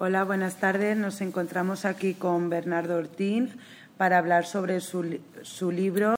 Hola, buenas tardes. Nos encontramos aquí con Bernardo Ortín para hablar sobre su, su libro